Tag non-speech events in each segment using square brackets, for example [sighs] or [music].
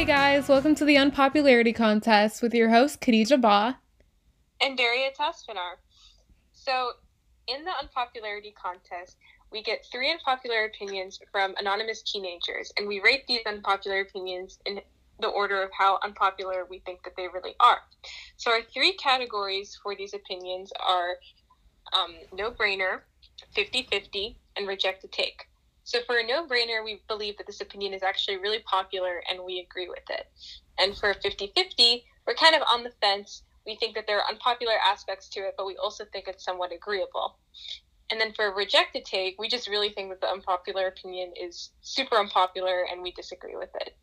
Hey guys, welcome to the Unpopularity Contest with your host, Khadija Ba. And Daria Tasfinar. So, in the Unpopularity Contest, we get three unpopular opinions from anonymous teenagers, and we rate these unpopular opinions in the order of how unpopular we think that they really are. So, our three categories for these opinions are um, no brainer, 50 50, and rejected take. So, for a no brainer, we believe that this opinion is actually really popular and we agree with it. And for 50 50, we're kind of on the fence. We think that there are unpopular aspects to it, but we also think it's somewhat agreeable. And then for a rejected take, we just really think that the unpopular opinion is super unpopular and we disagree with it.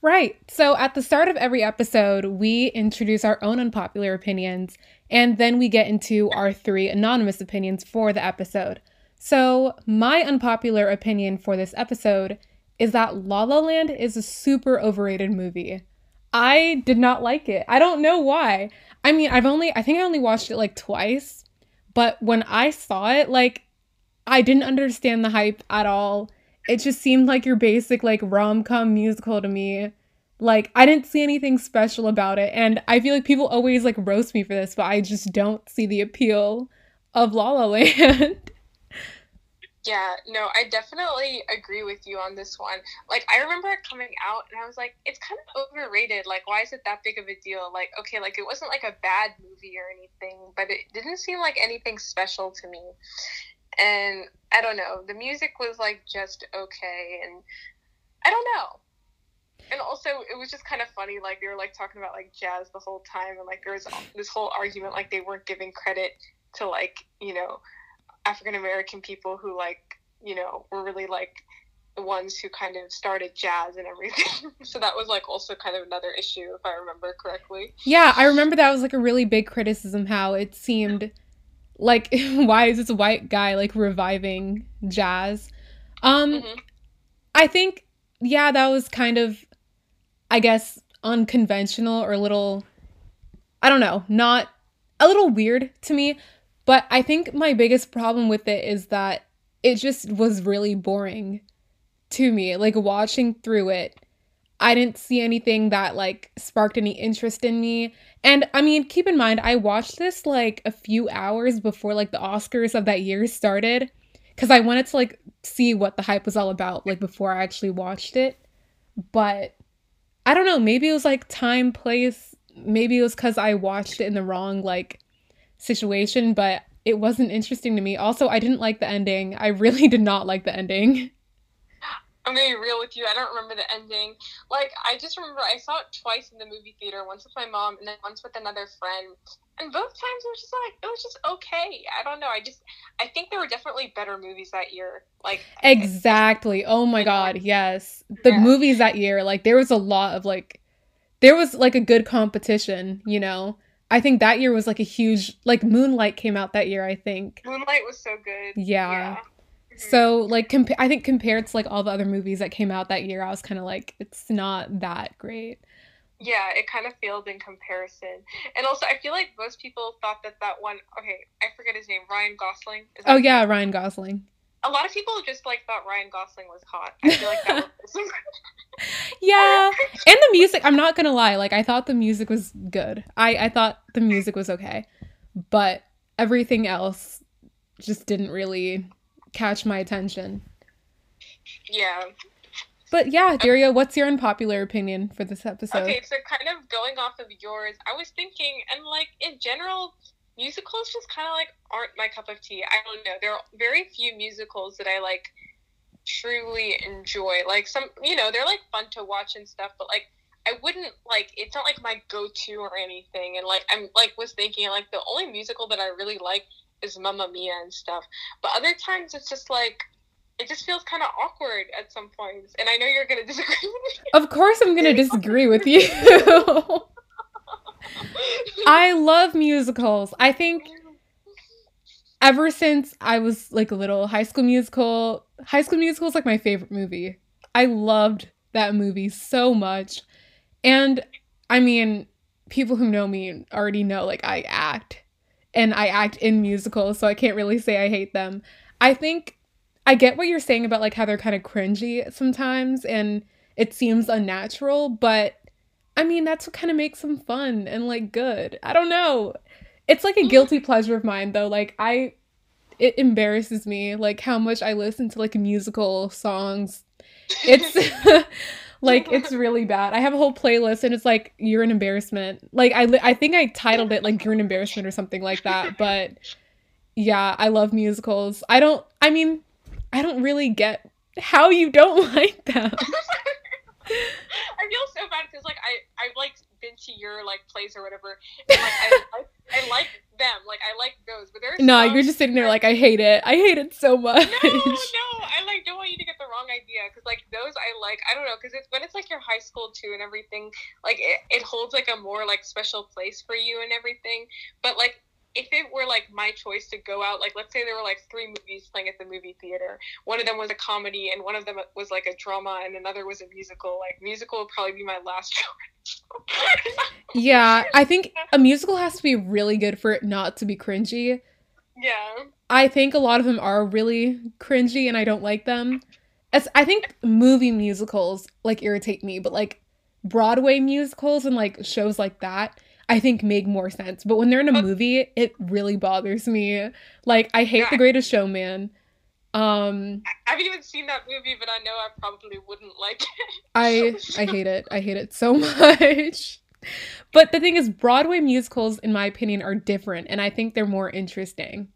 Right. So at the start of every episode, we introduce our own unpopular opinions, and then we get into our three anonymous opinions for the episode. So, my unpopular opinion for this episode is that La La Land is a super overrated movie. I did not like it. I don't know why. I mean, I've only, I think I only watched it like twice, but when I saw it, like, I didn't understand the hype at all. It just seemed like your basic, like, rom com musical to me. Like, I didn't see anything special about it. And I feel like people always, like, roast me for this, but I just don't see the appeal of La La Land. [laughs] Yeah, no, I definitely agree with you on this one. Like, I remember it coming out and I was like, it's kind of overrated. Like, why is it that big of a deal? Like, okay, like, it wasn't like a bad movie or anything, but it didn't seem like anything special to me. And I don't know, the music was like just okay. And I don't know. And also, it was just kind of funny. Like, they were like talking about like jazz the whole time. And like, there was this whole argument like they weren't giving credit to like, you know, African American people who like you know were really like the ones who kind of started jazz and everything. [laughs] so that was like also kind of another issue if I remember correctly. Yeah, I remember that was like a really big criticism how it seemed like [laughs] why is this white guy like reviving jazz? Um mm-hmm. I think yeah, that was kind of I guess unconventional or a little I don't know, not a little weird to me, but I think my biggest problem with it is that it just was really boring to me. Like watching through it, I didn't see anything that like sparked any interest in me. And I mean, keep in mind, I watched this like a few hours before like the Oscars of that year started because I wanted to like see what the hype was all about, like before I actually watched it. But I don't know, maybe it was like time, place. Maybe it was because I watched it in the wrong like situation, but it wasn't interesting to me. Also, I didn't like the ending. I really [laughs] did not like the ending. I'm gonna be real with you. I don't remember the ending. Like, I just remember I saw it twice in the movie theater. Once with my mom, and then once with another friend. And both times it was just like it was just okay. I don't know. I just I think there were definitely better movies that year. Like exactly. Oh my god, yes. The yeah. movies that year, like there was a lot of like, there was like a good competition. You know, I think that year was like a huge like Moonlight came out that year, I think. Moonlight was so good. Yeah. yeah. Mm-hmm. So like compa- I think compared to like all the other movies that came out that year, I was kind of like it's not that great. Yeah, it kind of failed in comparison. And also I feel like most people thought that that one okay, I forget his name, Ryan Gosling. oh yeah, Ryan Gosling a lot of people just like thought Ryan Gosling was hot. I feel like that was [laughs] Yeah. And the music, I'm not gonna lie, like I thought the music was good. I, I thought the music was okay. But everything else just didn't really catch my attention. Yeah. But yeah, Daria, what's your unpopular opinion for this episode? Okay, so kind of going off of yours, I was thinking, and like in general, musicals just kind of like aren't my cup of tea. I don't know. There are very few musicals that I like truly enjoy. Like some, you know, they're like fun to watch and stuff, but like I wouldn't like it's not like my go-to or anything. And like I'm like was thinking like the only musical that I really like is Mamma Mia and stuff. But other times it's just like it just feels kind of awkward at some points. And I know you're going [laughs] to disagree with me. Of course I'm going to disagree with you. [laughs] I love musicals. I think ever since I was like a little high school musical, high school musical is like my favorite movie. I loved that movie so much. And I mean, people who know me already know like I act and I act in musicals, so I can't really say I hate them. I think I get what you're saying about like how they're kind of cringy sometimes and it seems unnatural, but I mean, that's what kind of makes them fun and like good. I don't know. It's like a guilty pleasure of mine though. Like I it embarrasses me like how much I listen to like musical songs. It's [laughs] [laughs] like it's really bad. I have a whole playlist and it's like you're an embarrassment. Like I I think I titled it like you're an embarrassment or something like that, but yeah, I love musicals. I don't I mean, I don't really get how you don't [laughs] like them. [laughs] I feel so bad because like I I've like been to your like place or whatever, and like I, I, I like them, like I like those, but there's no, you're just sitting there like I hate it. I hate it so much. No, no, I like don't want you to get the wrong idea because like those I like. I don't know because it's when it's like your high school too and everything. Like it, it holds like a more like special place for you and everything. But like if it were like my choice to go out, like let's say there were like three movies playing at the movie theater, one of them was a comedy and one of them was like a drama and another was a musical. Like musical would probably be my last [laughs] choice. yeah, I think a musical has to be really good for it not to be cringy. Yeah. I think a lot of them are really cringy and I don't like them. As I think movie musicals like irritate me, but like Broadway musicals and like shows like that I think make more sense. But when they're in a movie, it really bothers me. Like I hate yeah. The Greatest Showman. Um I haven't even seen that movie, but I know I probably wouldn't like it. [laughs] I I hate it. I hate it so [laughs] much. But the thing is Broadway musicals in my opinion are different and I think they're more interesting.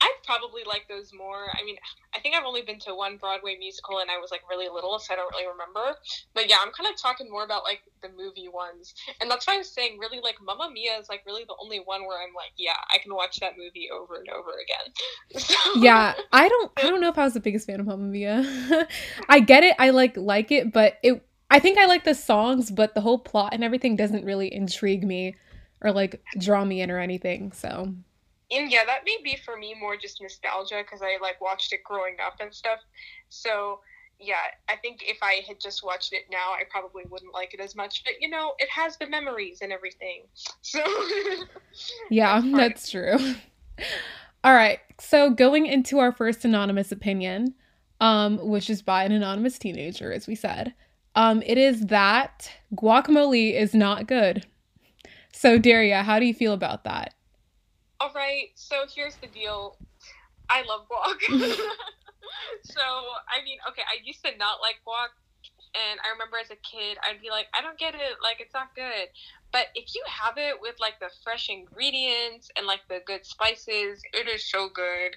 I probably like those more. I mean, I think I've only been to one Broadway musical and I was like really little, so I don't really remember. But yeah, I'm kind of talking more about like the movie ones. And that's why I was saying really like Mamma Mia is like really the only one where I'm like, yeah, I can watch that movie over and over again. [laughs] So. Yeah, I don't I don't know if I was the biggest fan of Mamma Mia. [laughs] I get it, I like like it, but it I think I like the songs, but the whole plot and everything doesn't really intrigue me or like draw me in or anything. So and yeah, that may be for me more just nostalgia because I like watched it growing up and stuff. So yeah, I think if I had just watched it now, I probably wouldn't like it as much. But you know, it has the memories and everything. So [laughs] yeah, that's, [laughs] that's true. [laughs] All right, so going into our first anonymous opinion, um, which is by an anonymous teenager, as we said, um, it is that guacamole is not good. So Daria, how do you feel about that? All right, so here's the deal. I love guac. [laughs] [laughs] so, I mean, okay, I used to not like guac. And I remember as a kid, I'd be like, I don't get it. Like, it's not good. But if you have it with like the fresh ingredients and like the good spices, it is so good.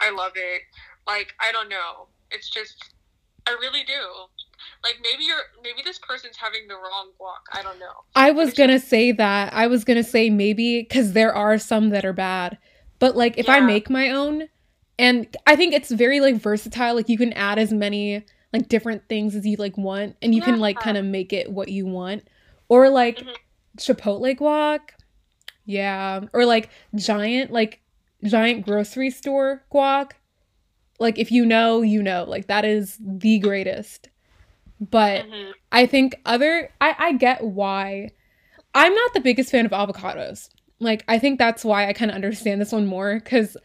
I love it. Like, I don't know. It's just, I really do. Like maybe you're maybe this person's having the wrong guac. I don't know. I was gonna say that. I was gonna say maybe because there are some that are bad, but like if yeah. I make my own, and I think it's very like versatile. Like you can add as many like different things as you like want, and you yeah. can like kind of make it what you want, or like mm-hmm. Chipotle guac, yeah, or like giant like giant grocery store guac. Like if you know, you know. Like that is the greatest. But mm-hmm. I think other I, I get why. I'm not the biggest fan of avocados. Like I think that's why I kind of understand this one more because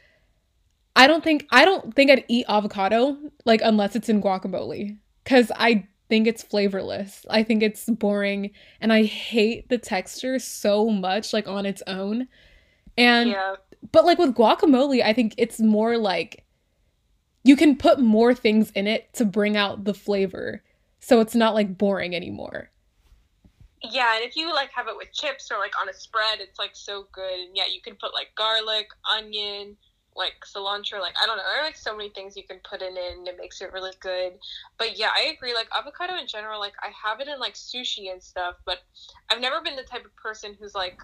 I don't think I don't think I'd eat avocado like unless it's in guacamole because I think it's flavorless. I think it's boring and I hate the texture so much like on its own. And yeah. but like with guacamole, I think it's more like you can put more things in it to bring out the flavor so it's not like boring anymore. Yeah and if you like have it with chips or like on a spread it's like so good. And yeah you can put like garlic onion like cilantro like i don't know there are like so many things you can put in it and it makes it really good. But yeah i agree like avocado in general like i have it in like sushi and stuff but i've never been the type of person who's like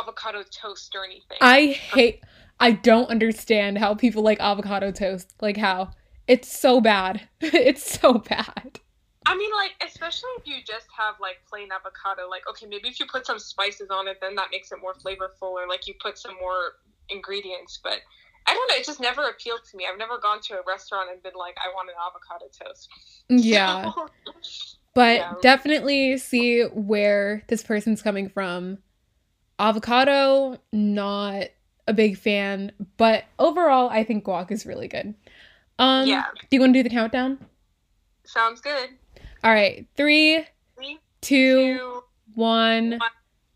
avocado toast or anything. I hate i don't understand how people like avocado toast like how. It's so bad. [laughs] It's so bad I mean, like, especially if you just have like plain avocado, like, okay, maybe if you put some spices on it, then that makes it more flavorful, or like you put some more ingredients. But I don't know, it just never appealed to me. I've never gone to a restaurant and been like, I want an avocado toast. Yeah. [laughs] but yeah. definitely see where this person's coming from. Avocado, not a big fan, but overall, I think guac is really good. Um, yeah. Do you want to do the countdown? Sounds good. All right, three, three two, two, one. one.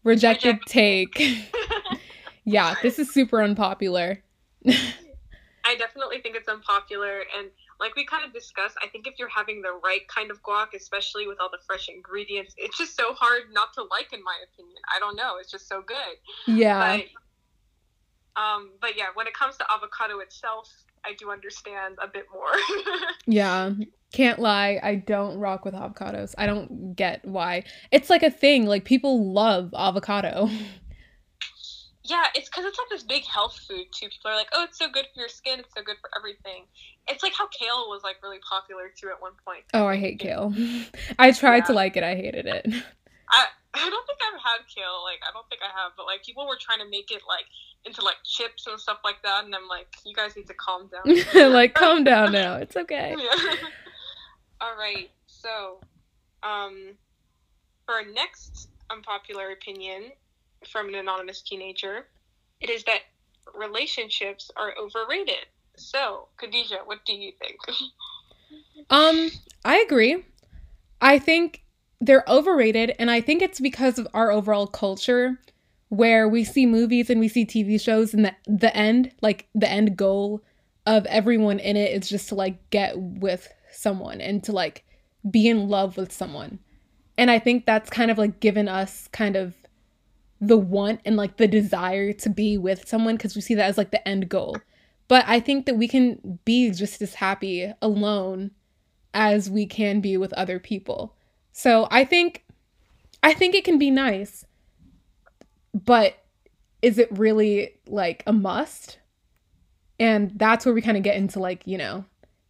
Rejected, rejected take. [laughs] yeah, this is super unpopular. I definitely think it's unpopular and like we kind of discussed, I think if you're having the right kind of guac, especially with all the fresh ingredients, it's just so hard not to like, in my opinion. I don't know. It's just so good. Yeah. But, um, but yeah, when it comes to avocado itself, I do understand a bit more. [laughs] yeah. Can't lie, I don't rock with avocados. I don't get why. It's like a thing. Like people love avocado. [laughs] Yeah, it's because it's like this big health food too. People are like, "Oh, it's so good for your skin. It's so good for everything." It's like how kale was like really popular too at one point. Oh, I hate kale. [laughs] I tried yeah. to like it. I hated it. [laughs] I I don't think I've had kale. Like I don't think I have, but like people were trying to make it like into like chips and stuff like that, and I'm like, you guys need to calm down. like calm down now. It's okay. Yeah. All right. So, um, for our next unpopular opinion, from an anonymous teenager, it is that relationships are overrated. So, Khadijah, what do you think? [laughs] um, I agree. I think they're overrated, and I think it's because of our overall culture where we see movies and we see TV shows, and the the end, like the end goal of everyone in it is just to like get with someone and to like be in love with someone. And I think that's kind of like given us kind of the want and like the desire to be with someone because we see that as like the end goal. But I think that we can be just as happy alone as we can be with other people. So I think I think it can be nice. But is it really like a must? And that's where we kind of get into like, you know,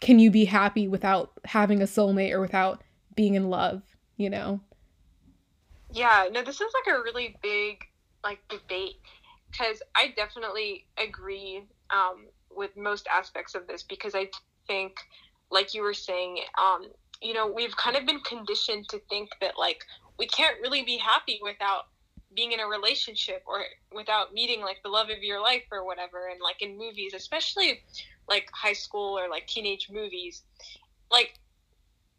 can you be happy without having a soulmate or without being in love, you know? Yeah, no, this is like a really big like debate because I definitely agree um, with most aspects of this because I think, like you were saying, um, you know, we've kind of been conditioned to think that like we can't really be happy without being in a relationship or without meeting like the love of your life or whatever and like in movies especially like high school or like teenage movies like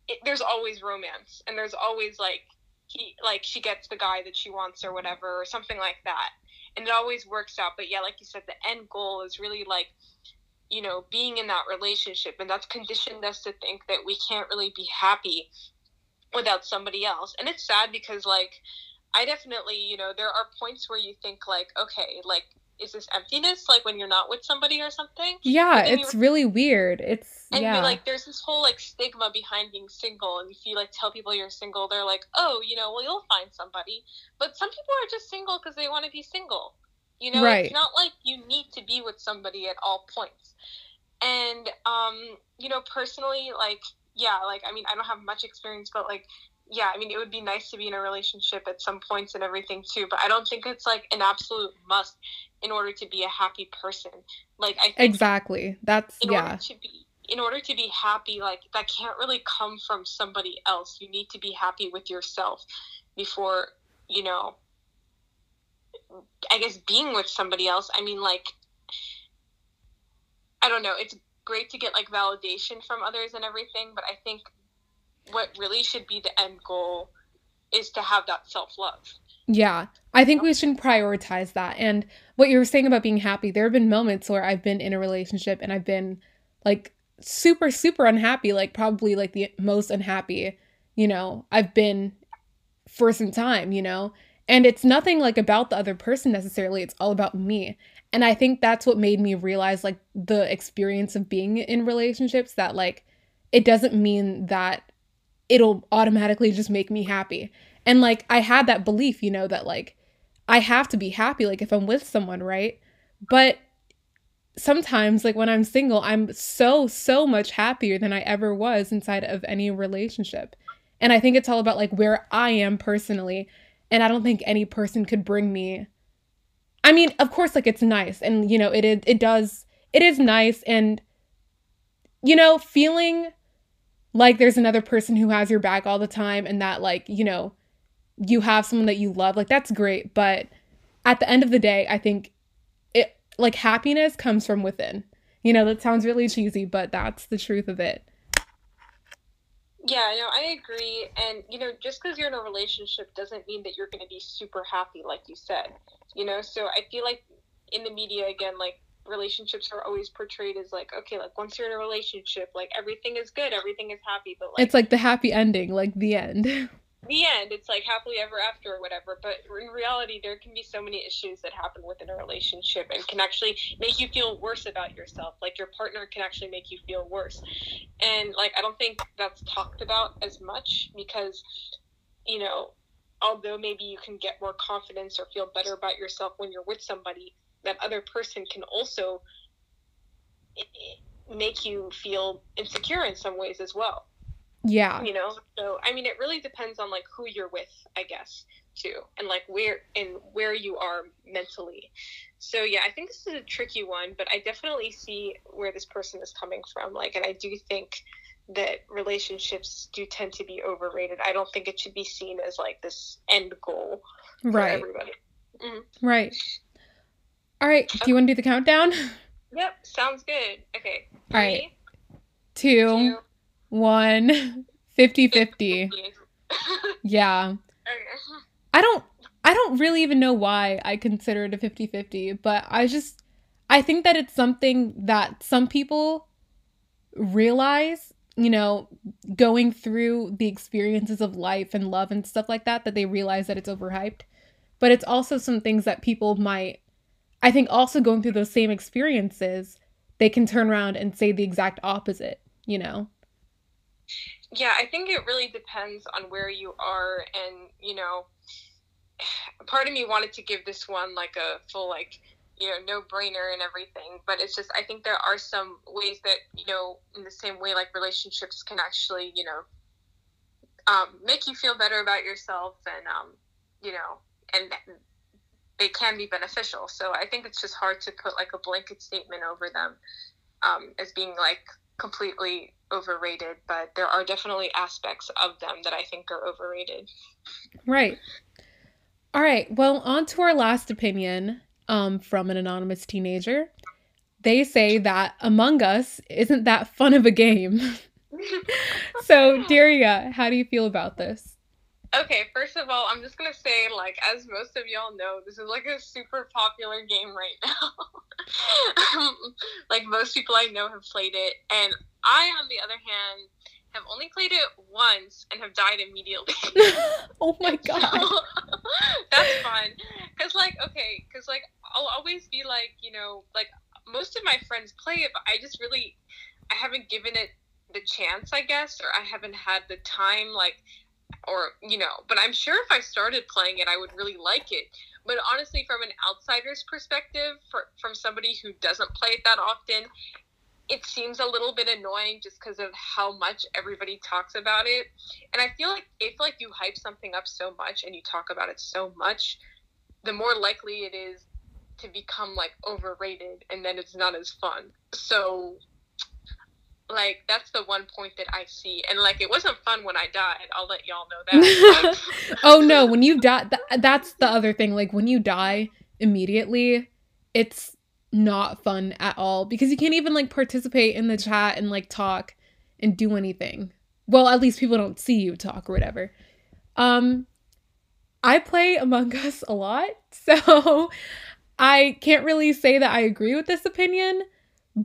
it, there's always romance and there's always like he like she gets the guy that she wants or whatever or something like that and it always works out but yeah like you said the end goal is really like you know being in that relationship and that's conditioned us to think that we can't really be happy without somebody else and it's sad because like i definitely you know there are points where you think like okay like is this emptiness like when you're not with somebody or something? Yeah it's really weird. It's and yeah. like there's this whole like stigma behind being single and if you like tell people you're single they're like oh you know well you'll find somebody. But some people are just single because they want to be single. You know right. it's not like you need to be with somebody at all points. And um you know personally like yeah like i mean i don't have much experience but like yeah, I mean, it would be nice to be in a relationship at some points and everything too, but I don't think it's like an absolute must in order to be a happy person. Like I exactly that's in yeah. Order to be, in order to be happy, like that can't really come from somebody else. You need to be happy with yourself before you know. I guess being with somebody else. I mean, like I don't know. It's great to get like validation from others and everything, but I think what really should be the end goal is to have that self love. Yeah, I think we should prioritize that. And what you were saying about being happy, there have been moments where I've been in a relationship and I've been like super, super unhappy, like probably like the most unhappy, you know, I've been for some time, you know? And it's nothing like about the other person necessarily, it's all about me. And I think that's what made me realize like the experience of being in relationships that like it doesn't mean that it'll automatically just make me happy. And like I had that belief, you know, that like I have to be happy like if I'm with someone, right? But sometimes like when I'm single, I'm so so much happier than I ever was inside of any relationship. And I think it's all about like where I am personally, and I don't think any person could bring me I mean, of course like it's nice and you know, it it, it does it is nice and you know, feeling like there's another person who has your back all the time and that like you know you have someone that you love like that's great but at the end of the day i think it like happiness comes from within you know that sounds really cheesy but that's the truth of it Yeah, no, I agree. And, you know, just because you're in a relationship doesn't mean that you're going to be super happy, like you said. You know, so I feel like in the media, again, like relationships are always portrayed as like, okay, like once you're in a relationship, like everything is good, everything is happy. But like, it's like the happy ending, like the end. [laughs] the end it's like happily ever after or whatever but in reality there can be so many issues that happen within a relationship and can actually make you feel worse about yourself like your partner can actually make you feel worse and like i don't think that's talked about as much because you know although maybe you can get more confidence or feel better about yourself when you're with somebody that other person can also eh, make you feel insecure in some ways as well yeah. You know, so I mean, it really depends on like who you're with, I guess, too, and like where and where you are mentally. So yeah, I think this is a tricky one, but I definitely see where this person is coming from. Like, and I do think that relationships do tend to be overrated. I don't think it should be seen as like this end goal for right. everybody. Mm-hmm. Right. All right. Do you want to do the countdown? Yep. Sounds good. Okay. Three, All right. Two. two one [laughs] 50 50. yeah. I don't I don't really even know why I consider it a 50 50, but I just I think that it's something that some people realize, you know, going through the experiences of life and love and stuff like that, that they realize that it's overhyped. But it's also some things that people might, I think, also going through those same experiences, they can turn around and say the exact opposite, you know? Yeah, I think it really depends on where you are, and you know, [sighs] part of me wanted to give this one like a full like you know no brainer and everything but it's just i think there are some ways that you know in the same way like relationships can actually you know um, make you feel better about yourself and um, you know and they can be beneficial so i think it's just hard to put like a blanket statement over them um, as being like completely overrated, but there are definitely aspects of them that I think are overrated. Right. All right. Well, on to our last opinion um, from an anonymous teenager. They say that Among Us isn't that fun of a game. [laughs] so, [laughs] Daria, how do you feel about this? Okay, first of all, I'm just gonna say, like, as most of y'all know, this is like a super popular game right now. [laughs] like most people I know have played it, and I, on the other hand, have only played it once and have died immediately. [laughs] oh my [laughs] god, so, that's fun. Cause like, okay, cause like I'll always be like, you know, like most of my friends play it, but I just really, I haven't given it the chance, I guess, or I haven't had the time, like or you know but i'm sure if i started playing it i would really like it. But honestly from an outsider's perspective for, from somebody who doesn't play it that often it seems a little bit annoying just because of how much everybody talks about it. And i feel like if like you hype something up so much and you talk about it so much the more likely it is to become like overrated and then it's not as fun. So like that's the one point that I see, and like it wasn't fun when I died. I'll let y'all know that. [laughs] oh no, when you die, th- that's the [laughs] other thing. Like when you die immediately, it's not fun at all because you can't even like participate in the chat and like talk and do anything. Well, at least people don't see you talk or whatever. Um, I play Among Us a lot, [laughs] so I can't really say that I agree with this opinion,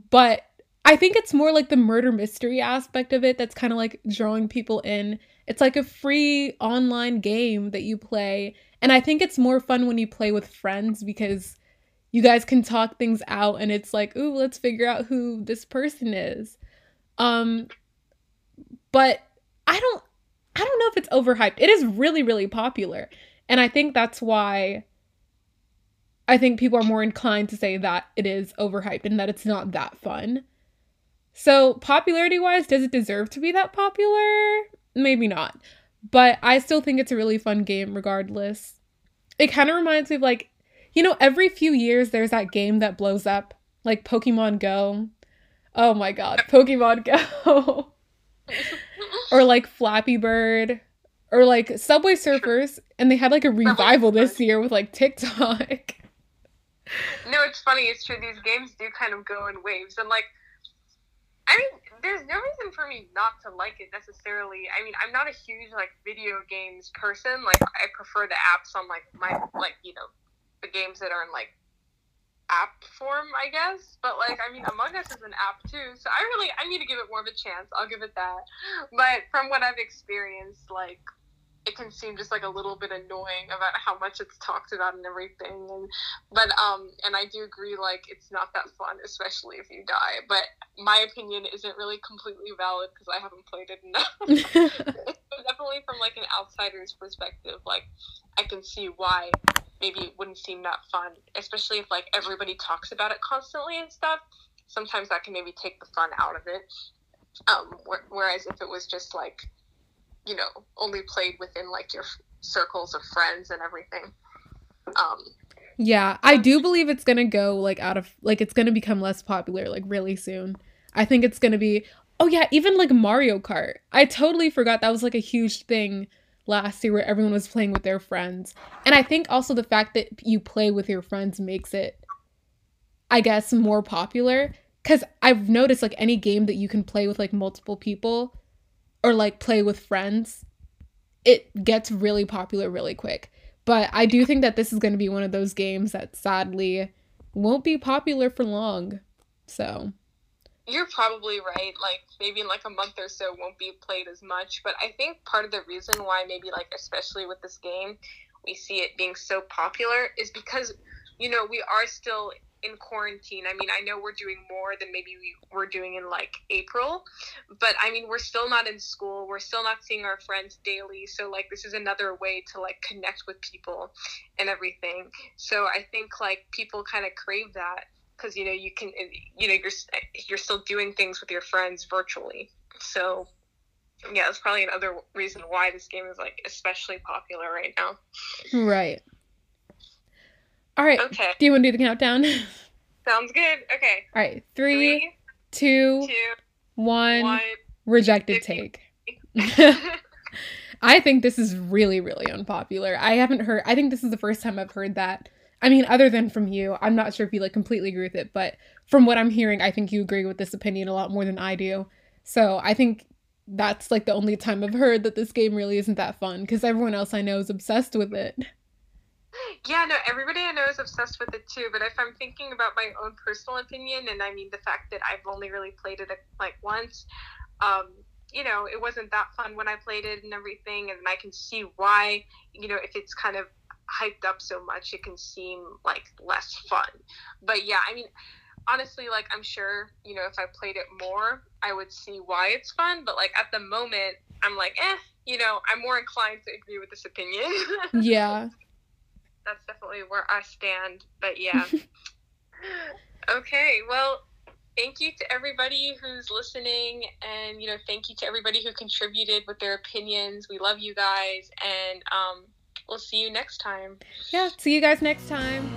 but I think it's more like the murder mystery aspect of it that's kind of like drawing people in. It's like a free online game that you play. And I think it's more fun when you play with friends because you guys can talk things out and it's like, ooh, let's figure out who this person is. Um but I don't I don't know if it's overhyped. It is really really popular. And I think that's why I think people are more inclined to say that it is overhyped and that it's not that fun. So, popularity wise, does it deserve to be that popular? Maybe not. But I still think it's a really fun game regardless. It kind of reminds me of like, you know, every few years there's that game that blows up, like Pokemon Go. Oh my god, [laughs] Pokemon Go. [laughs] or like Flappy Bird. Or like Subway Surfers. And they had like a [laughs] revival this year with like TikTok. No, it's funny. It's true. These games do kind of go in waves. And like, I mean, there's no reason for me not to like it necessarily. I mean, I'm not a huge like video games person. Like, I prefer the apps on like my like you know the games that are in like app form, I guess. But like, I mean, Among Us is an app too, so I really I need to give it more of a chance. I'll give it that. But from what I've experienced, like it can seem just like a little bit annoying about how much it's talked about and everything and but um and i do agree like it's not that fun especially if you die but my opinion isn't really completely valid because i haven't played it enough. [laughs] Definitely from like an outsider's perspective like i can see why maybe it wouldn't seem that fun especially if like everybody talks about it constantly and stuff. Sometimes that can maybe take the fun out of it. Um wh- whereas if it was just like you know only played within like your circles of friends and everything. Um yeah i do believe it's gonna go like out of like it's gonna become less popular like really soon. I think it's gonna be oh yeah even like mario kart. I totally forgot that was like a huge thing last year where everyone was playing with their friends. And i think also the fact that you play with your friends makes it i guess more popular. Because i've noticed like any game that you can play with like multiple people or like play with friends, it gets really popular really quick. But I do think that this is going to be one of those games that sadly won't be popular for long. So. You're probably right. Like maybe in like a month or so won't be played as much. But I think part of the reason why maybe like especially with this game we see it being so popular is because you know we are still in quarantine. I mean, I know we're doing more than maybe we were doing in like April, but I mean, we're still not in school. We're still not seeing our friends daily. So, like, this is another way to like connect with people and everything. So, I think like people kind of crave that because you know you can eh, you know you're eh, you're still doing things with your friends virtually. So, yeah, that's probably another reason why this game is like especially popular right now. Right. All right. Okay. Do you want to do the countdown? [laughs] Sounds good. Okay. All right. Three, Three two, two, one. one rejected take. [laughs] [laughs] I think this is really, really unpopular. I haven't heard. I think this is the first time I've heard that. I mean, other than from you, I'm not sure if you like completely agree with it, but from what I'm hearing, I think you agree with this opinion a lot more than I do. So I think that's like the only time I've heard that this game really isn't that fun because everyone else I know is obsessed with it. Yeah, no, everybody I know is obsessed with it too. But if I'm thinking about my own personal opinion, and I mean the fact that I've only really played it like once, um, you know, it wasn't that fun when I played it and everything, and I can see why, you know, if it's kind of hyped up so much, it can seem like less fun. But yeah, I mean, honestly, like I'm sure, you know, if I played it more, I would see why it's fun. But like at the moment, I'm like, eh, you know, I'm more inclined to agree with this opinion. [laughs] yeah that's definitely where I stand. But yeah. [laughs] okay, well, thank you to everybody who's listening and you know thank you to everybody who contributed with their opinions we love you guys and um, we'll see you next time yeah see you guys next time